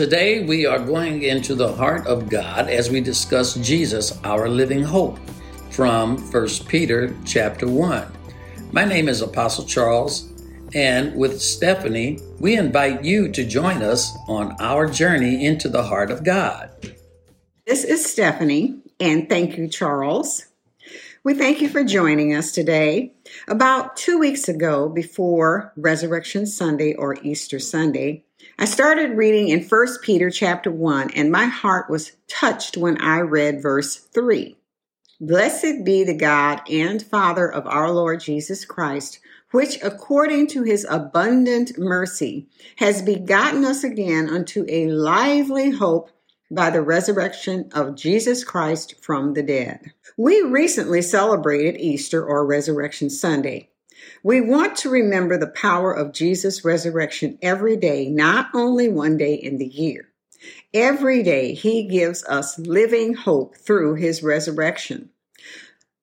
Today we are going into the heart of God as we discuss Jesus, our living hope, from 1 Peter chapter 1. My name is Apostle Charles, and with Stephanie, we invite you to join us on our journey into the heart of God. This is Stephanie, and thank you, Charles. We thank you for joining us today. About two weeks ago, before Resurrection Sunday or Easter Sunday, I started reading in 1 Peter chapter 1, and my heart was touched when I read verse 3. Blessed be the God and Father of our Lord Jesus Christ, which according to his abundant mercy has begotten us again unto a lively hope by the resurrection of Jesus Christ from the dead. We recently celebrated Easter or Resurrection Sunday. We want to remember the power of Jesus' resurrection every day, not only one day in the year. Every day, He gives us living hope through His resurrection.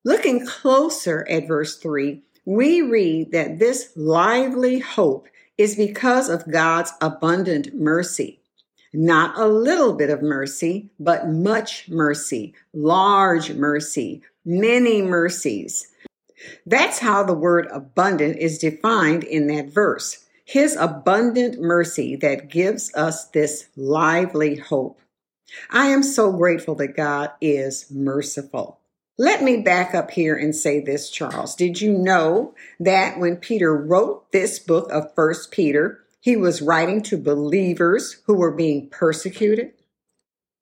Looking closer at verse 3, we read that this lively hope is because of God's abundant mercy. Not a little bit of mercy, but much mercy, large mercy, many mercies. That's how the word abundant is defined in that verse. His abundant mercy that gives us this lively hope. I am so grateful that God is merciful. Let me back up here and say this, Charles. Did you know that when Peter wrote this book of First Peter, he was writing to believers who were being persecuted.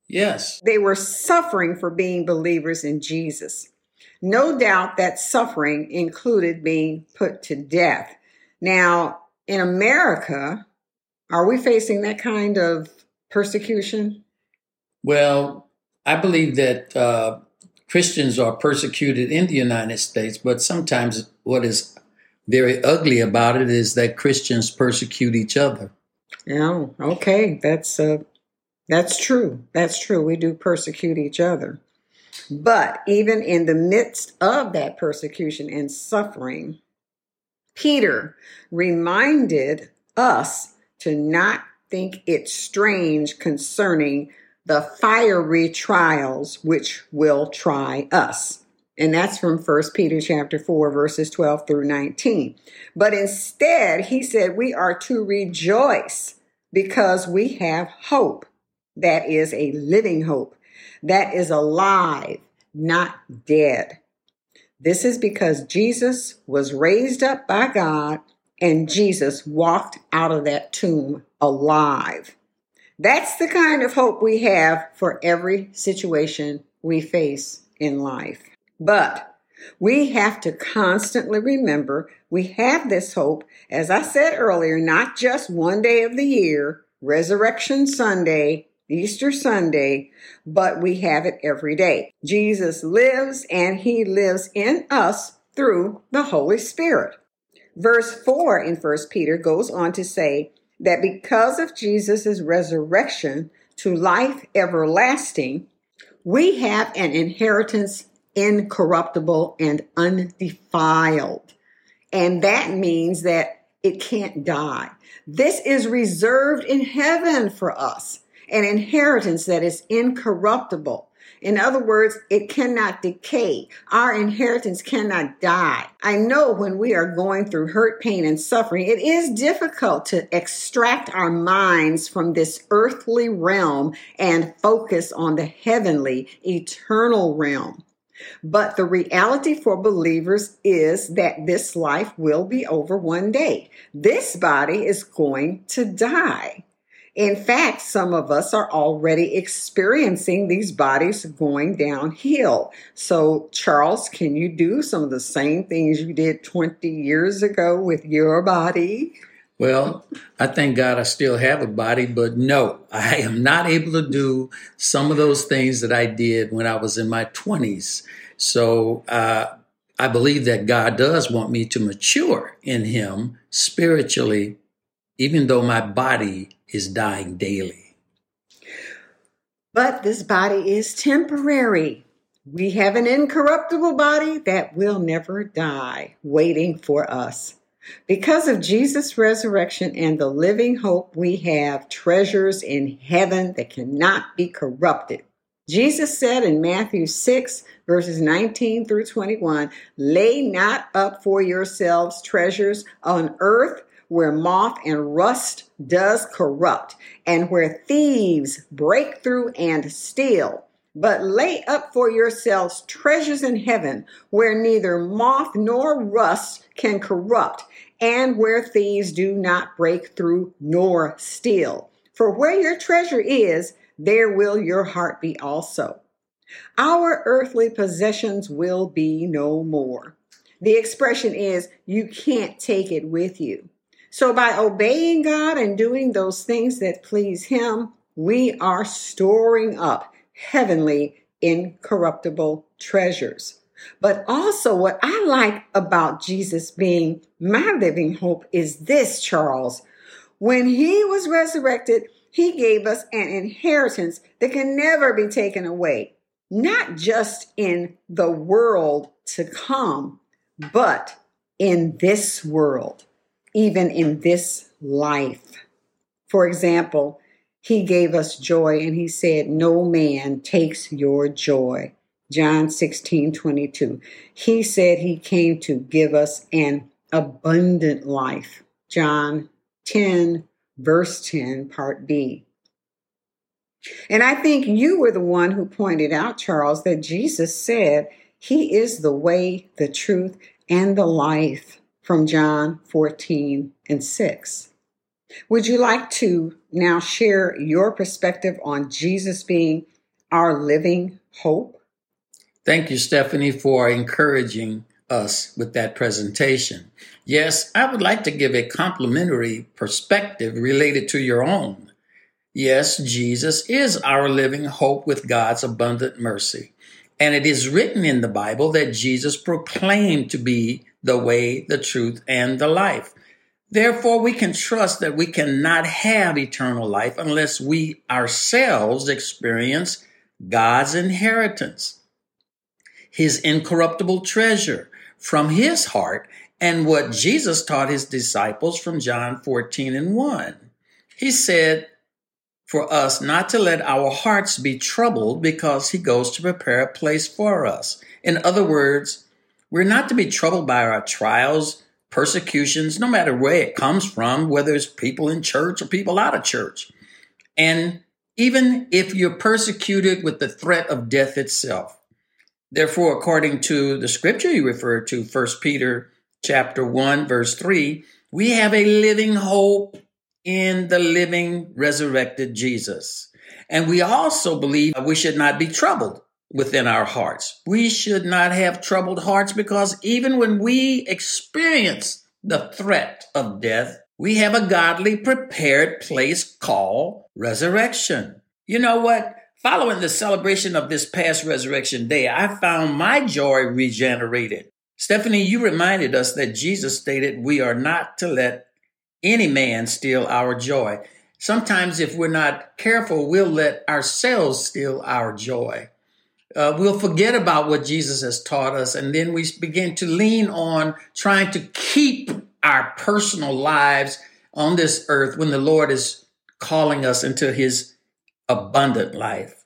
Yes. They were suffering for being believers in Jesus. No doubt that suffering included being put to death. Now, in America, are we facing that kind of persecution? Well, I believe that uh, Christians are persecuted in the United States, but sometimes what is very ugly about it is that Christians persecute each other. Yeah, okay, that's uh, that's true. That's true. We do persecute each other. But even in the midst of that persecution and suffering, Peter reminded us to not think it strange concerning the fiery trials which will try us. And that's from 1 Peter chapter 4 verses 12 through 19. But instead, he said we are to rejoice because we have hope. That is a living hope. That is alive, not dead. This is because Jesus was raised up by God and Jesus walked out of that tomb alive. That's the kind of hope we have for every situation we face in life. But we have to constantly remember we have this hope, as I said earlier, not just one day of the year, Resurrection Sunday, Easter Sunday, but we have it every day. Jesus lives and he lives in us through the Holy Spirit. Verse 4 in 1 Peter goes on to say that because of Jesus' resurrection to life everlasting, we have an inheritance incorruptible and undefiled. And that means that it can't die. This is reserved in heaven for us, an inheritance that is incorruptible. In other words, it cannot decay. Our inheritance cannot die. I know when we are going through hurt, pain, and suffering, it is difficult to extract our minds from this earthly realm and focus on the heavenly, eternal realm. But the reality for believers is that this life will be over one day. This body is going to die. In fact, some of us are already experiencing these bodies going downhill. So, Charles, can you do some of the same things you did 20 years ago with your body? Well, I thank God I still have a body, but no, I am not able to do some of those things that I did when I was in my 20s. So uh, I believe that God does want me to mature in Him spiritually, even though my body is dying daily. But this body is temporary. We have an incorruptible body that will never die, waiting for us. Because of Jesus' resurrection and the living hope, we have treasures in heaven that cannot be corrupted. Jesus said in Matthew 6, verses 19 through 21 Lay not up for yourselves treasures on earth where moth and rust does corrupt, and where thieves break through and steal. But lay up for yourselves treasures in heaven, where neither moth nor rust can corrupt, and where thieves do not break through nor steal. For where your treasure is, there will your heart be also. Our earthly possessions will be no more. The expression is, you can't take it with you. So by obeying God and doing those things that please Him, we are storing up heavenly, incorruptible treasures. But also, what I like about Jesus being my living hope is this, Charles. When He was resurrected, He gave us an inheritance that can never be taken away, not just in the world to come, but in this world even in this life. For example, he gave us joy and he said, No man takes your joy. John 16, 22. He said he came to give us an abundant life. John 10, verse 10, part B. And I think you were the one who pointed out, Charles, that Jesus said he is the way, the truth, and the life from John 14 and 6. Would you like to now share your perspective on Jesus being our living hope? Thank you, Stephanie, for encouraging us with that presentation. Yes, I would like to give a complimentary perspective related to your own. Yes, Jesus is our living hope with God's abundant mercy. And it is written in the Bible that Jesus proclaimed to be the way, the truth, and the life. Therefore, we can trust that we cannot have eternal life unless we ourselves experience God's inheritance, His incorruptible treasure from His heart, and what Jesus taught His disciples from John 14 and 1. He said, for us not to let our hearts be troubled because he goes to prepare a place for us. In other words, we're not to be troubled by our trials, persecutions, no matter where it comes from, whether it's people in church or people out of church. And even if you're persecuted with the threat of death itself. Therefore, according to the scripture you referred to, 1 Peter chapter 1, verse 3, we have a living hope in the living resurrected Jesus. And we also believe we should not be troubled within our hearts. We should not have troubled hearts because even when we experience the threat of death, we have a godly prepared place called resurrection. You know what? Following the celebration of this past resurrection day, I found my joy regenerated. Stephanie, you reminded us that Jesus stated we are not to let any man steal our joy. Sometimes, if we're not careful, we'll let ourselves steal our joy uh, we'll forget about what Jesus has taught us, and then we begin to lean on trying to keep our personal lives on this earth when the Lord is calling us into his abundant life.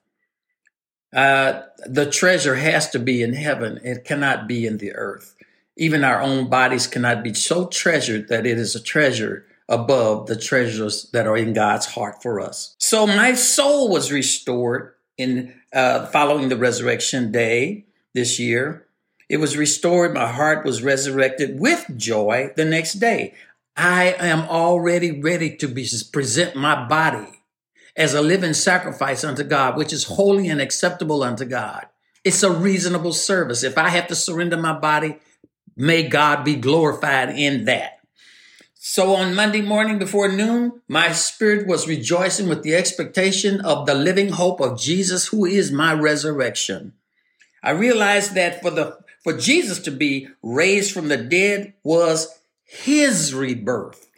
Uh, the treasure has to be in heaven, it cannot be in the earth. Even our own bodies cannot be so treasured that it is a treasure above the treasures that are in God's heart for us. So my soul was restored in uh, following the resurrection day this year. It was restored. My heart was resurrected with joy the next day. I am already ready to be, present my body as a living sacrifice unto God, which is holy and acceptable unto God. It's a reasonable service. If I have to surrender my body, may God be glorified in that. So on Monday morning before noon, my spirit was rejoicing with the expectation of the living hope of Jesus, who is my resurrection. I realized that for the, for Jesus to be raised from the dead was his rebirth.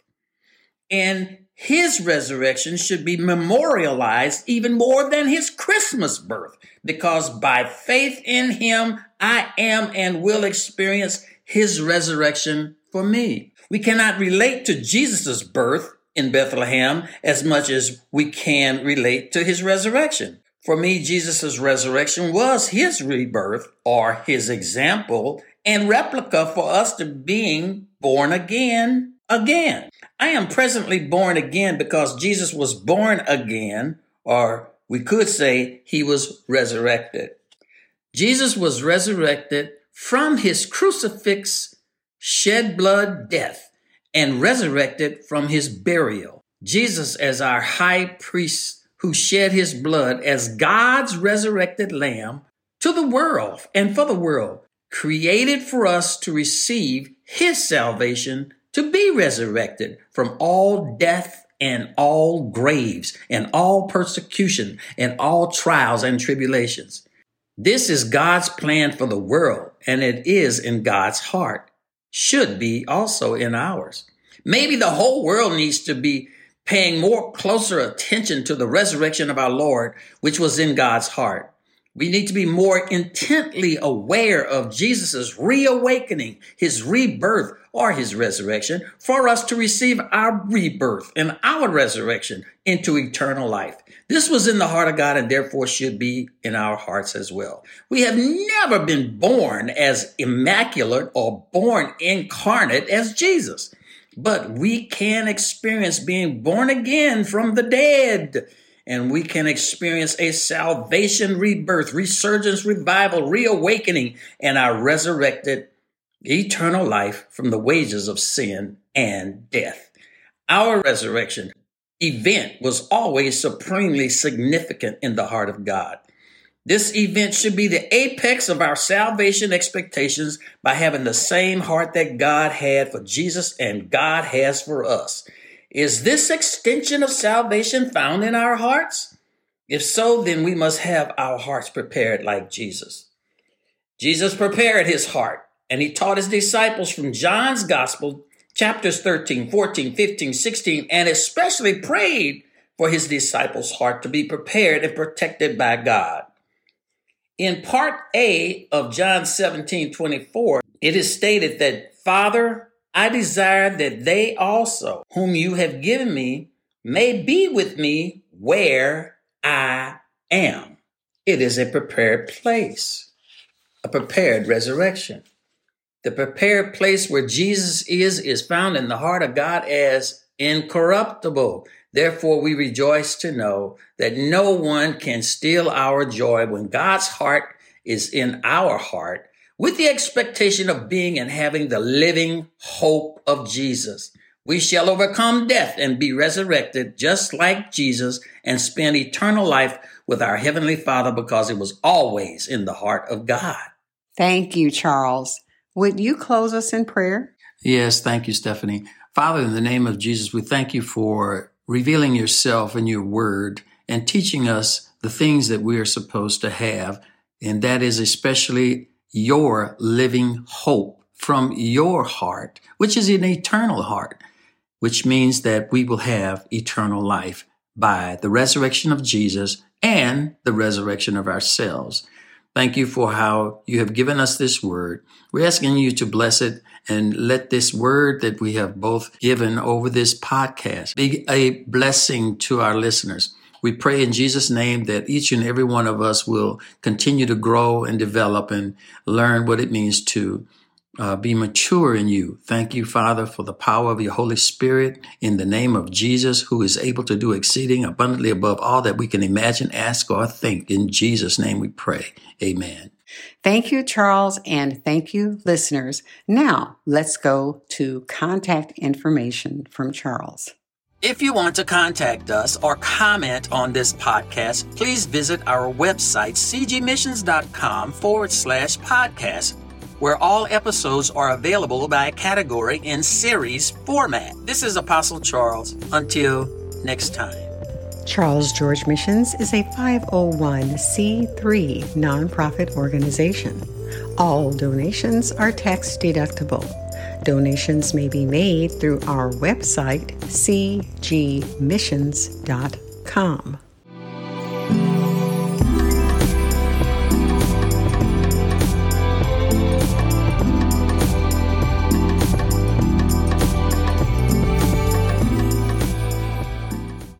And his resurrection should be memorialized even more than his Christmas birth, because by faith in him, I am and will experience his resurrection for me. We cannot relate to Jesus' birth in Bethlehem as much as we can relate to his resurrection. For me, Jesus' resurrection was his rebirth or his example and replica for us to being born again again. I am presently born again because Jesus was born again, or we could say he was resurrected. Jesus was resurrected from his crucifix, shed blood death, and resurrected from his burial. Jesus, as our high priest who shed his blood as God's resurrected lamb to the world and for the world, created for us to receive his salvation to be resurrected from all death and all graves and all persecution and all trials and tribulations. This is God's plan for the world, and it is in God's heart, should be also in ours. Maybe the whole world needs to be paying more closer attention to the resurrection of our Lord, which was in God's heart. We need to be more intently aware of Jesus' reawakening, his rebirth, or his resurrection for us to receive our rebirth and our resurrection into eternal life. This was in the heart of God and therefore should be in our hearts as well. We have never been born as immaculate or born incarnate as Jesus, but we can experience being born again from the dead and we can experience a salvation rebirth, resurgence, revival, reawakening, and our resurrected eternal life from the wages of sin and death. Our resurrection event was always supremely significant in the heart of God. This event should be the apex of our salvation expectations by having the same heart that God had for Jesus and God has for us. Is this extension of salvation found in our hearts? If so, then we must have our hearts prepared like Jesus. Jesus prepared his heart and he taught his disciples from John's gospel, chapters 13, 14, 15, 16, and especially prayed for his disciples' heart to be prepared and protected by God. In part A of John 17, 24, it is stated that, Father, I desire that they also, whom you have given me, may be with me where I am. It is a prepared place, a prepared resurrection. The prepared place where Jesus is is found in the heart of God as incorruptible. Therefore, we rejoice to know that no one can steal our joy when God's heart is in our heart with the expectation of being and having the living hope of Jesus. We shall overcome death and be resurrected just like Jesus and spend eternal life with our Heavenly Father because it was always in the heart of God. Thank you, Charles. Would you close us in prayer? Yes, thank you, Stephanie. Father, in the name of Jesus, we thank you for revealing yourself in your word and teaching us the things that we are supposed to have. And that is especially your living hope from your heart, which is an eternal heart, which means that we will have eternal life by the resurrection of Jesus and the resurrection of ourselves. Thank you for how you have given us this word. We're asking you to bless it and let this word that we have both given over this podcast be a blessing to our listeners. We pray in Jesus' name that each and every one of us will continue to grow and develop and learn what it means to uh, be mature in you. Thank you, Father, for the power of your Holy Spirit in the name of Jesus, who is able to do exceeding abundantly above all that we can imagine, ask, or think. In Jesus' name we pray. Amen. Thank you, Charles, and thank you, listeners. Now, let's go to contact information from Charles. If you want to contact us or comment on this podcast, please visit our website, cgmissions.com forward slash podcast where all episodes are available by category in series format. This is Apostle Charles. Until next time. Charles George Missions is a 501c3 nonprofit organization. All donations are tax deductible. Donations may be made through our website, cgmissions.com.